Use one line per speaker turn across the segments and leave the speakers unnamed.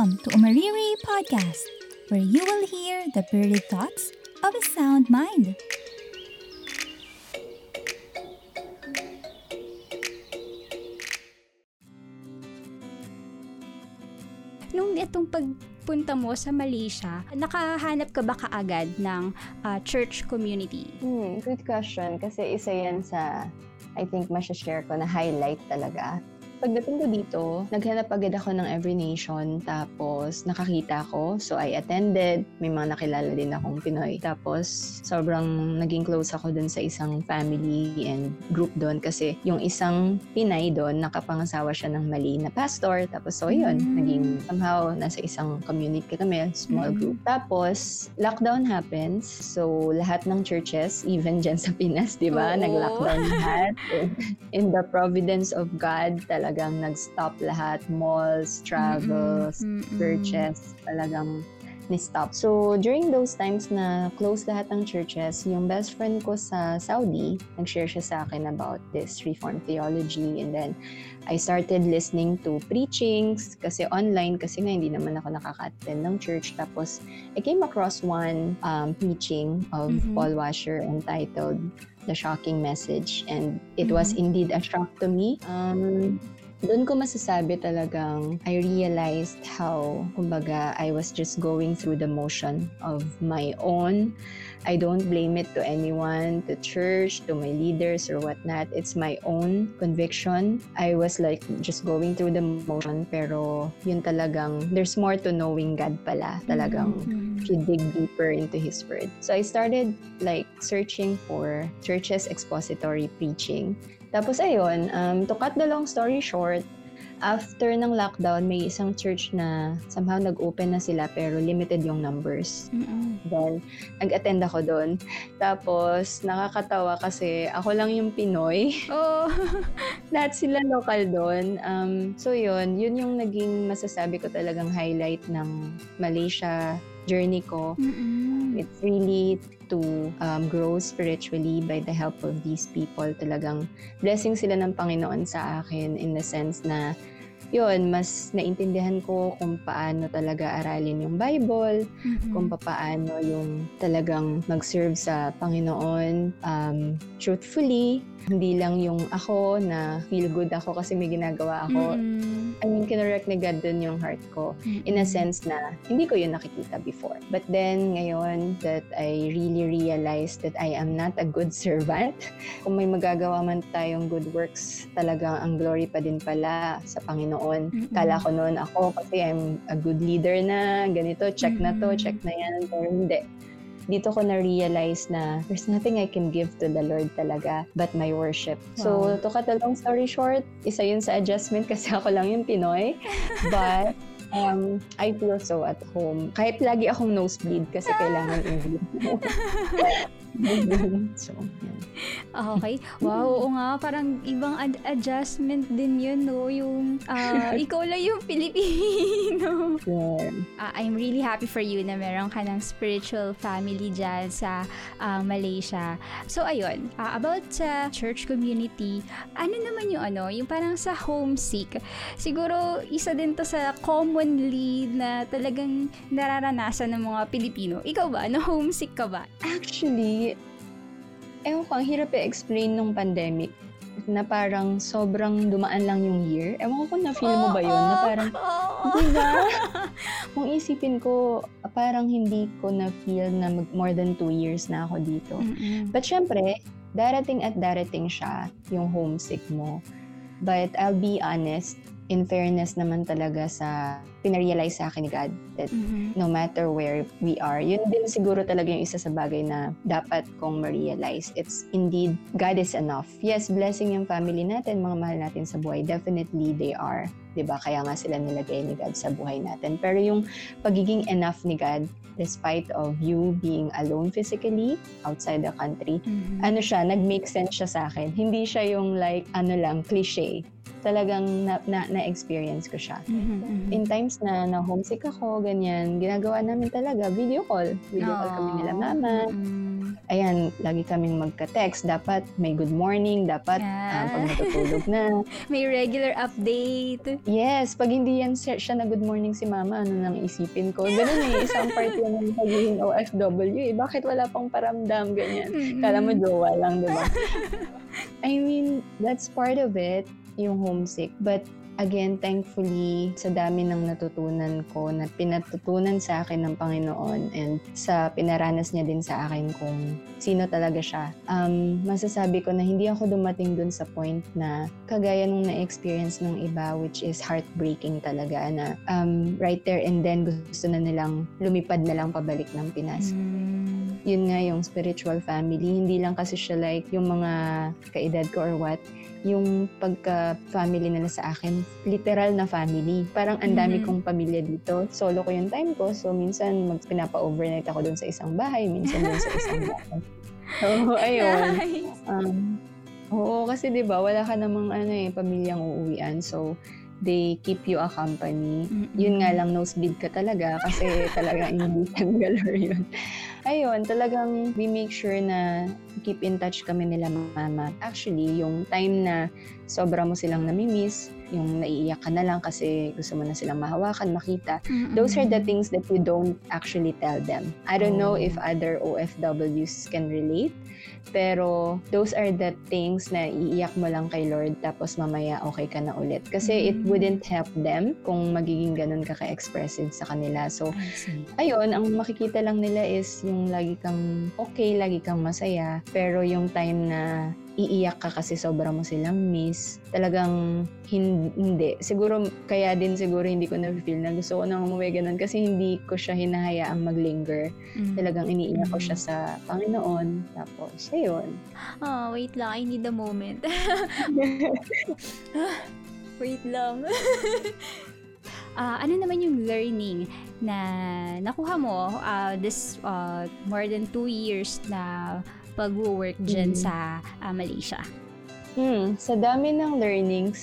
Welcome to Umariri Podcast, where you will hear the birdie thoughts of a sound mind.
Nung itong pagpunta mo sa Malaysia, nakahanap ka ba kaagad ng uh, church community?
Hmm, good question. Kasi isa yan sa, I think, masya-share ko na highlight talaga Pagdating ko dito, naghanap agad ako ng Every Nation, tapos nakakita ko. So, I attended. May mga nakilala din akong Pinoy. Tapos, sobrang naging close ako dun sa isang family and group doon kasi yung isang Pinay doon, nakapangasawa siya ng mali na pastor. Tapos, so yun, mm. naging somehow nasa isang community kami, small mm. group. Tapos, lockdown happens. So, lahat ng churches, even dyan sa Pinas, di ba? Nag-lockdown lahat. In the providence of God, talaga talagang nag-stop lahat. Malls, travels, mm-mm, mm-mm. churches, talagang ni-stop. So, during those times na close lahat ng churches, yung best friend ko sa Saudi, nag-share siya sa akin about this Reformed theology. And then, I started listening to preachings kasi online, kasi nga hindi naman ako nakaka-attend ng church. Tapos, I came across one um, preaching of mm-hmm. Paul Washer entitled The Shocking Message. And it mm-hmm. was indeed a shock to me. Um, doon ko masasabi talagang I realized how, kumbaga, I was just going through the motion of my own. I don't blame it to anyone, to church, to my leaders or whatnot. It's my own conviction. I was like just going through the motion pero yun talagang there's more to knowing God pala. Talagang mm-hmm. if you dig deeper into His Word. So I started like searching for churches expository preaching tapos ayun, um, to cut the long story short, after ng lockdown, may isang church na somehow nag-open na sila pero limited yung numbers. Mm-mm. Then, nag-attend ako doon. Tapos, nakakatawa kasi ako lang yung Pinoy.
Oh.
Lahat sila local doon. Um, so yun, yun yung naging masasabi ko talagang highlight ng Malaysia journey ko. Mm-mm. It's really to um, grow spiritually by the help of these people. Talagang blessing sila ng Panginoon sa akin in the sense na yun, mas naintindihan ko kung paano talaga aralin yung Bible, mm-hmm. kung paano yung talagang mag-serve sa Panginoon um, truthfully, hindi lang yung ako na feel good ako kasi may ginagawa ako. Mm-hmm. I mean, kinorek ni God dun yung heart ko mm-hmm. in a sense na hindi ko yun nakikita before. But then, ngayon that I really realized that I am not a good servant, kung may magagawa man tayong good works, talagang ang glory pa din pala sa Panginoon noon. Mm-hmm. Kala ko noon ako kasi I'm a good leader na, ganito, check mm-hmm. na to, check na yan. Pero hindi. Dito ko na-realize na there's nothing I can give to the Lord talaga but my worship. Wow. So, to cut a long story short, isa yun sa adjustment kasi ako lang yung Pinoy. But, um, I feel so at home. Kahit lagi akong nosebleed kasi kailangan English. so, yan.
Okay. Wow, oo nga. Parang ibang ad- adjustment din yun, no? Yung, uh, ikaw lang yung Pilipino.
Yeah.
Uh, I'm really happy for you na meron ka ng spiritual family dyan sa uh, Malaysia. So, ayun. Uh, about sa church community, ano naman yung ano, yung parang sa homesick. Siguro, isa din to sa commonly na talagang nararanasan ng mga Pilipino. Ikaw ba? Na homesick ka ba?
Actually, ewan ko, ang hirap i-explain nung pandemic na parang sobrang dumaan lang yung year. Ewan ko kung na-feel mo ba yun? Na parang, di ba? kung isipin ko, parang hindi ko na-feel na more than two years na ako dito. Mm-hmm. But syempre, darating at darating siya, yung homesick mo. But I'll be honest, in fairness naman talaga sa pinarealize sa akin ni God that mm-hmm. no matter where we are, yun din siguro talaga yung isa sa bagay na dapat kong ma-realize. It's indeed, God is enough. Yes, blessing yung family natin, mga mahal natin sa buhay. Definitely they are. 'di ba? Kaya nga sila nilagay ni God sa buhay natin. Pero yung pagiging enough ni God despite of you being alone physically outside the country, mm-hmm. ano siya, nag-make sense siya sa akin. Hindi siya yung like ano lang cliche talagang na, na, na-experience ko siya. Mm-hmm, mm-hmm. In times na na homesick ako, ganyan, ginagawa namin talaga video call. Video Aww. call kami nila mama. Mm-hmm. ayan, lagi kaming magka-text. Dapat may good morning, dapat yeah. uh, pag natutulog na.
may regular update.
Yes, pag hindi yan siya na good morning si mama, ano nang isipin ko. Ganun eh, isang part yan ng pagiging OFW eh. Bakit wala pang paramdam, ganyan. Mm-hmm. Kala mo jowa lang, di ba? I mean, that's part of it, yung homesick. But again, thankfully, sa dami ng natutunan ko na pinatutunan sa akin ng Panginoon and sa pinaranas niya din sa akin kung sino talaga siya, um, masasabi ko na hindi ako dumating dun sa point na kagaya nung na-experience ng iba which is heartbreaking talaga na um, right there and then gusto na nilang lumipad na lang pabalik ng Pinas. Mm. Yun nga yung spiritual family. Hindi lang kasi siya like yung mga kaedad ko or what yung pagka-family nila sa akin, literal na family. Parang ang dami mm-hmm. kong pamilya dito. Solo ko yung time ko. So, minsan mag pinapa-overnight ako dun sa isang bahay, minsan dun sa isang bahay. So, ayun. Nice. Um, oo, kasi 'di ba wala ka namang ano eh, pamilyang uuwian. So, they keep you a company. Mm-hmm. Yun nga lang, nosebleed ka talaga kasi talagang hindi tanggaler yun. Ayun, talagang we make sure na keep in touch kami nila mama. Actually, yung time na sobra mo silang namimiss, yung naiiyak ka na lang kasi gusto mo na silang mahawakan, makita. Mm-hmm. Those are the things that you don't actually tell them. I don't oh. know if other OFWs can relate, pero those are the things na iiyak mo lang kay Lord tapos mamaya okay ka na ulit. Kasi mm-hmm. it wouldn't help them kung magiging ganun ka ka-expressive sa kanila. So, ayun, ang makikita lang nila is yung lagi kang okay, lagi kang masaya. Pero yung time na iiyak ka kasi sobra mo silang miss. Talagang hindi. Siguro, kaya din siguro hindi ko na-feel na gusto ko nang umuwi ganun kasi hindi ko siya hinahayaang maglinger. Mm. Talagang iniiyak mm. ko siya sa Panginoon. Tapos, ayun.
Oh, wait lang. I need a moment. wait lang. uh, ano naman yung learning na nakuha mo uh, this uh, more than two years na pag-work dyan mm. sa uh, Malaysia?
Hmm, sa dami ng learnings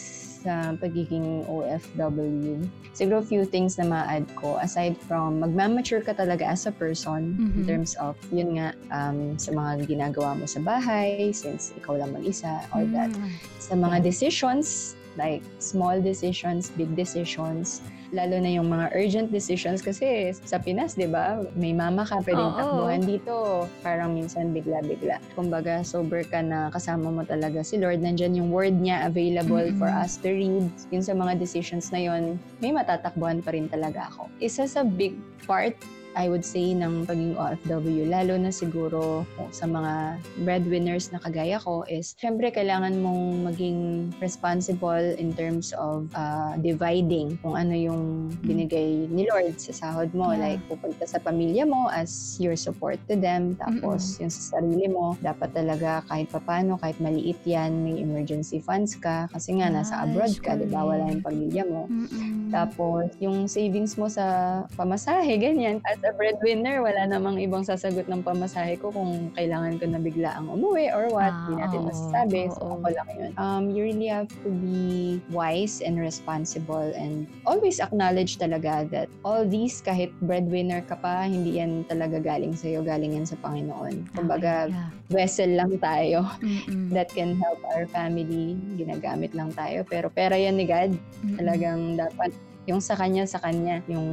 sa pagiging OFW, siguro few things na ma-add ko aside from magmamature ka talaga as a person mm-hmm. in terms of yun nga um, sa mga ginagawa mo sa bahay since ikaw lang mag-isa or mm-hmm. that sa mga decisions like small decisions, big decisions, lalo na yung mga urgent decisions kasi sa Pinas, 'di ba? May mama ka pwedeng oh, takbuhan oh. dito. Parang minsan bigla-bigla. Kumbaga, sober ka na kasama mo talaga si Lord. Nandiyan yung word niya available mm-hmm. for us to read. Yun sa mga decisions na yon, may matatakbuhan pa rin talaga ako. Isa sa big part I would say, ng pagiging OFW, lalo na siguro sa mga breadwinners na kagaya ko, is syempre kailangan mong maging responsible in terms of uh, dividing kung ano yung binigay ni Lord sa sahod mo. Yeah. Like, pupunta sa pamilya mo as your support to them. Tapos, Mm-mm. yung sa sarili mo, dapat talaga kahit papano, kahit maliit yan, may emergency funds ka. Kasi nga, nasa abroad ka, di ba? Wala yung pamilya mo. Mm-mm. Tapos, yung savings mo sa pamasahe, ganyan. As a breadwinner, wala namang ibang sasagot ng pamasahe ko kung kailangan ko na bigla ang umuwi or what. Hindi ah, natin oh, masasabi. Oh, so, ako lang yun. Um, you really have to be wise and responsible and always acknowledge talaga that all these, kahit breadwinner ka pa, hindi yan talaga galing sa'yo, galing yan sa Panginoon. Kumbaga, okay, yeah. vessel lang tayo Mm-mm. that can help our family. Ginagamit lang tayo. Pero pera yan ni God. Mm-mm. Talagang dapat yung sa kanya, sa kanya. Yung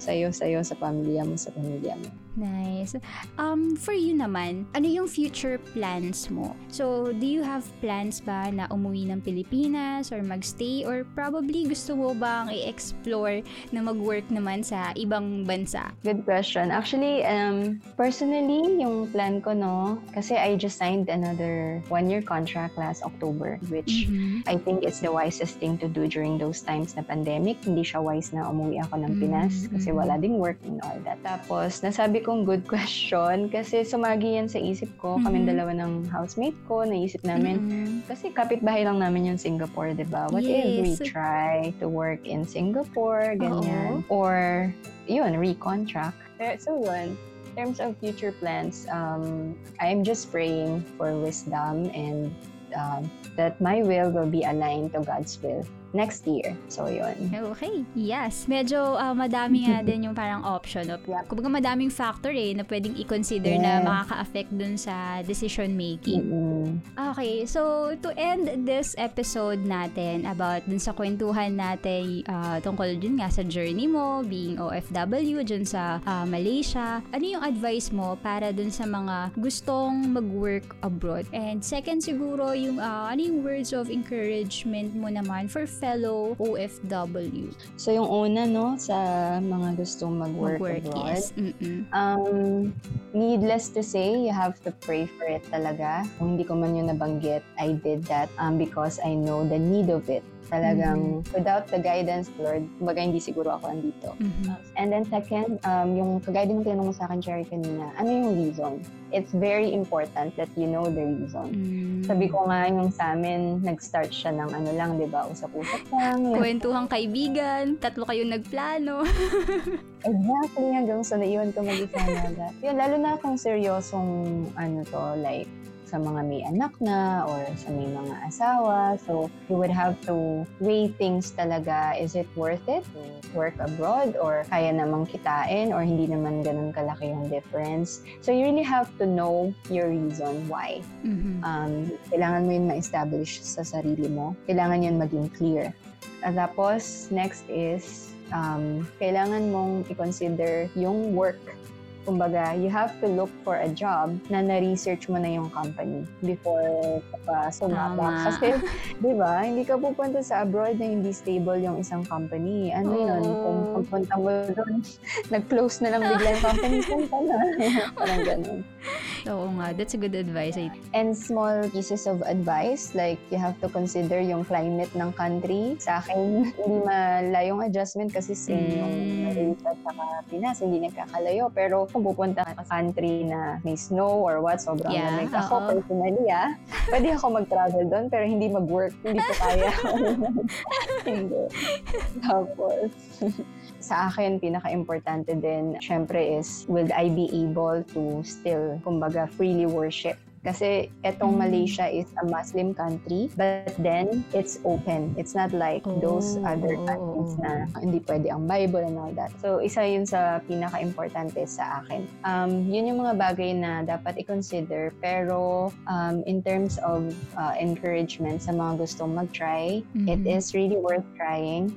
sa'yo, sa'yo, sa pamilya mo, sa pamilya mo.
Nice. Um, for you naman, ano yung future plans mo? So, do you have plans ba na umuwi ng Pilipinas or magstay or probably gusto mo bang i-explore na mag-work naman sa ibang bansa?
Good question. Actually, um, personally, yung plan ko, no, kasi I just signed another one-year contract last October, which mm-hmm. I think it's the wisest thing to do during those times na pandemic. Hindi siya wise na umuwi ako ng Pinas mm-hmm. kasi wala ding work and all that. Tapos, nasabi sabi kong good question kasi sumagi yan sa isip ko. Mm-hmm. Kaming dalawa ng housemate ko, naisip namin. Mm-hmm. Kasi kapitbahay lang namin yung Singapore, di ba? What yes. if we try to work in Singapore, ganyan? Uh-oh. Or, yun, recontract. So, yun. In terms of future plans, um, I'm just praying for wisdom and um, that my will will be aligned to God's will. Next year. So, yun.
Okay. Yes. Medyo uh, madami nga din yung parang option. No?
Yep.
Kumbaga madaming factor eh na pwedeng i-consider
Yes.
na makaka-affect dun sa decision making.
Mm-mm.
Okay, so to end this episode natin about dun sa kwentuhan natin ah, tungkol dun nga sa journey mo, being OFW dun sa ah, Malaysia, ano yung advice mo para dun sa mga gustong mag-work abroad? And second siguro, yung ah, ano yung words of encouragement mo naman for fellow OFW?
So, yung una, no, sa mga gustong mag-work,
Mag-work,
abroad,
yes. Mm-mm.
Um, needless to say, you have to pray for it talaga. Kung hindi ko man yun nabanggit, I did that um, because I know the need of it. Talagang without the guidance, Lord, kumbaga hindi siguro ako andito.
Mhm.
And then second, um, yung kagaya din ng tinanong mo sa akin, Cherry, kanina, ano yung reason? It's very important that you know the reason.
Mm.
Sabi ko nga yung sa amin, nag-start siya ng ano lang, di ba? Usap-usap lang.
Kwentuhang kaibigan, tatlo kayong nagplano.
Exactly, hanggang sa naiwan ko mag-isa na. Yun, lalo na kung seryosong ano to, like sa mga may anak na or sa may mga asawa. So, you would have to weigh things talaga. Is it worth it to work abroad or kaya namang kitain or hindi naman ganun kalaki yung difference? So, you really have to know your reason why.
Mhm.
Um, kailangan mo yun ma-establish sa sarili mo. Kailangan yun maging clear. At tapos, next is, um, kailangan mong i-consider yung work. Kumbaga, you have to look for a job na na-research mo na yung company before ka pa sumapa.
Tama.
Kasi, di ba, hindi ka pupunta sa abroad na hindi stable yung isang company. Ano yun?
Oo.
Kung pagpunta mo doon, nag-close na lang bigla yung company, ka na? Parang ganun.
Oo nga, that's a good advice. I
And small pieces of advice, like you have to consider yung climate ng country. Sa akin, hindi malayong adjustment kasi same yung
Mm.
Malaysia at saka Pinas, hindi nagkakalayo. Pero kung pupunta ka sa country na may snow or what, sobrang
Yeah,
lamig. Ako,
oo.
personally, ah, pwede ako mag-travel doon, pero hindi mag-work. Hindi ko kaya. hindi. Tapos, sa akin, pinaka-importante din, syempre is, will I be able to still, kumbaga, freely worship? Kasi etong
Mm.
Malaysia is a Muslim country, but then it's open. It's not like those
Oh,
other countries na hindi pwede ang Bible and all that. So, isa yun sa pinaka-importante sa akin. Um, yun yung mga bagay na dapat i-consider. Pero, um, in terms of uh, encouragement sa mga gustong mag-try, it
Mhm.
is really worth trying.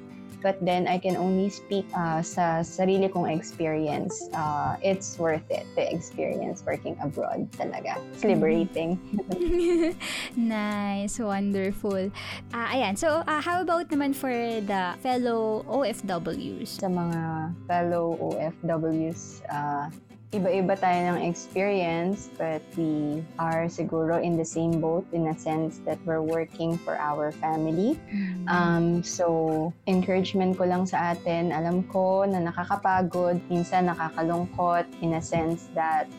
But then, I can only speak uh, sa sarili kong experience. Uh, it's worth it, the experience working abroad talaga. It's liberating.
nice, wonderful. Ah, ayan, so ah, how about naman for the fellow OFWs?
sa mga fellow OFWs, uh, iba-iba tayo ng experience, but we are siguro in the same boat in a sense that we're working for our family. Um, so, encouragement ko lang sa atin, alam ko na nakakapagod, minsan nakakalungkot in a sense that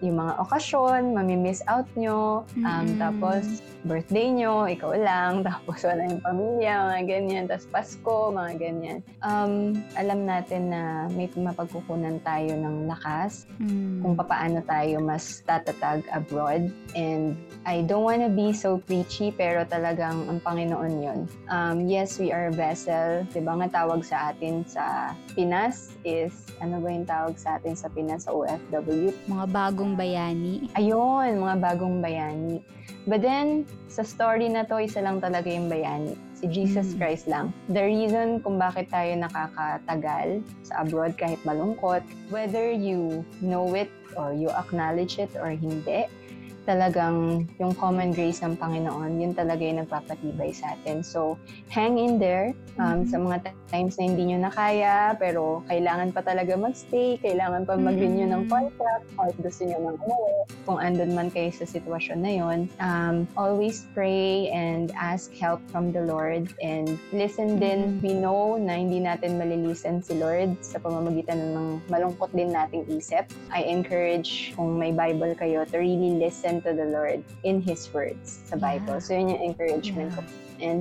yung mga okasyon, mamimiss out nyo, um,
Mm-mm.
tapos birthday nyo, ikaw lang, tapos wala yung pamilya, mga ganyan, tapos Pasko, mga ganyan. Um, alam natin na may mapagkukunan tayo ng lakas
Mm.
kung paano tayo mas tatatag abroad. And I don't wanna be so preachy, pero talagang ang Panginoon yun. Um, yes, we are a vessel. Di ba nga tawag sa atin sa Pinas is, ano ba yung tawag sa atin sa Pinas, sa OFW?
Mga bagong bayani.
Ayun, mga bagong bayani. But then, sa story na to, isa lang talaga yung bayani. Si Jesus
Mm.
Christ lang. The reason kung bakit tayo nakakatagal sa abroad kahit malungkot, whether you know it or you acknowledge it or hindi, talagang yung common grace ng Panginoon, yun talaga yung nagpapatibay sa atin. So, hang in there um,
Mhm.
sa mga times na hindi nyo na kaya, pero kailangan pa talaga magstay, kailangan pa mag-renew ng
Mhm.
contract, or gusto nyo nang umuwi, kung andun man kayo sa sitwasyon na yun, um, always pray and ask help from the Lord and listen din.
Mhm.
We know na hindi natin malilisten si Lord sa pamamagitan ng malungkot din nating isip. I encourage kung may Bible kayo to really listen to the Lord in His words sa Bible.
Yeah.
So yun yung encouragement
Yeah.
ko. And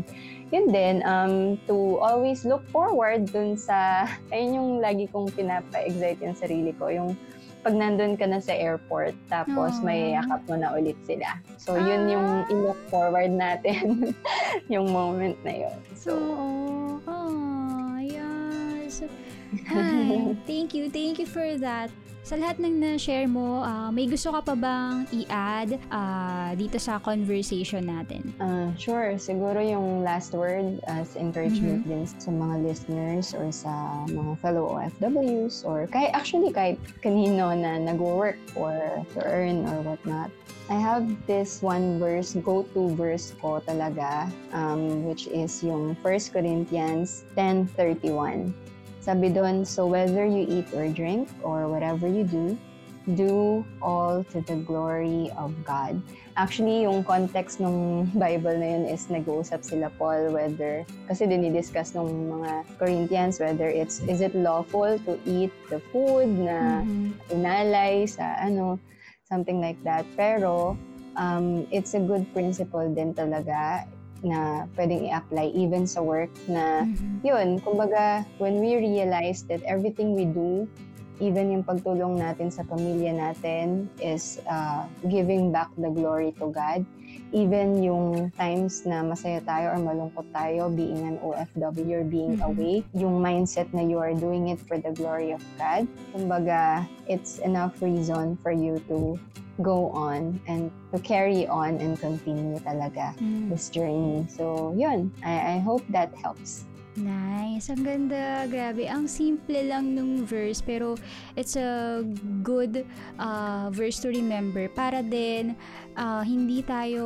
yun din, um, to always look forward dun sa, ayun yung lagi kong pinapa-excite yung sarili ko, yung pag nandun ka na sa airport, tapos
Aww.
may yakap mo na ulit sila. So, yun yung
Ah.
i-look forward natin, yung moment na yun. So,
Oo. Oh, yes. Hi. Thank you. Thank you for that. Sa lahat ng na-share mo, ah, may gusto ka pa bang i-add ah, dito sa conversation natin?
uh, sure, siguro yung last word as encouragement din sa mga listeners or sa mga fellow OFWs or kahit, actually kahit kanino na nag-work or to earn or whatnot. I have this one verse, go-to verse ko talaga, um, which is yung 1 Corinthians 10.31. Sabi doon, so whether you eat or drink or whatever you do, do all to the glory of God. Actually, yung context ng Bible na yun is nag-uusap sila Paul whether, kasi dinidiscuss ng mga Corinthians whether it's, is it lawful to eat the food na
Mhm.
inalay sa ano, something like that. Pero, um, it's a good principle din talaga na pwedeng i-apply even sa work na
Mhm.
yun, kumbaga, when we realize that everything we do, even yung pagtulong natin sa pamilya natin is uh, giving back the glory to God. Even yung times na masaya tayo or malungkot tayo, being an OFW or being
Mhm.
away, yung mindset na you are doing it for the glory of God, kumbaga, it's enough reason for you to go on and to carry on and continue talaga
Mm.
this journey. So, yun. I, I hope that helps.
Nice. Ang ganda. Grabe. Ang simple lang nung verse pero it's a good uh, verse to remember para din uh, hindi tayo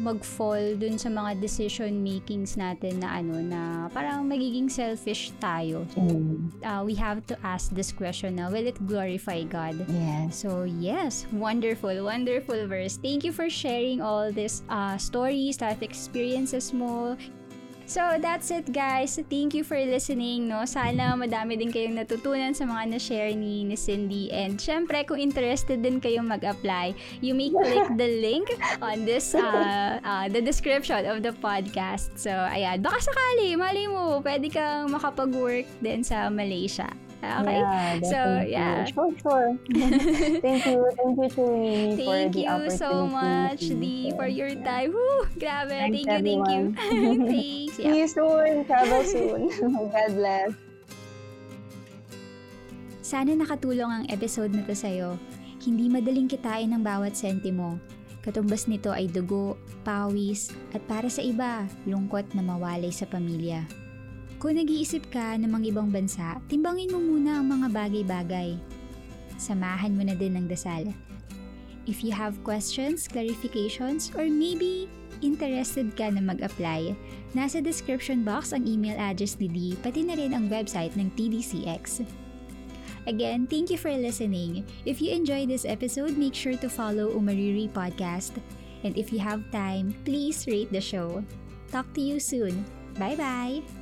mag-fall dun sa mga decision makings natin na ano na parang magiging selfish tayo. Uh, we have to ask this question na will it glorify God?
Yes.
So yes, wonderful, wonderful verse. Thank you for sharing all these uh, stories, life experiences mo. So that's it guys. Thank you for listening. No? Sana madami din kayong natutunan sa mga na-share ni, ni Cindy. And syempre, kung interested din kayong mag-apply, you may click the link on this, uh, uh, the description of the podcast. So ayan, baka sakali, mali mo, pwede kang makapag-work din sa Malaysia. Okay?
Yeah,
So, yeah.
Sure, sure. thank you. Thank you, Chuni, for
Thank
the
you
opportunity.
so much,
to
Dee, for your time. Woo! Grabe.
Thanks,
thank you, thank you. Thanks.
See
Yeah.
you soon. Travel soon. God bless.
Sana nakatulong ang episode na to sa'yo. Hindi madaling kitain ng bawat sentimo. Katumbas nito ay dugo, pawis, at para sa iba, lungkot na mawalay sa pamilya. Kung nag-iisip ka ng mga ibang bansa, timbangin mo muna ang mga bagay-bagay. Samahan mo na din ng dasal. If you have questions, clarifications, or maybe interested ka na mag-apply, nasa description box ang email address ni Dee pati na rin ang website ng TDCX. Again, thank you for listening. If you enjoyed this episode, make sure to follow Umariri Podcast. And if you have time, please rate the show. Talk to you soon. Bye-bye!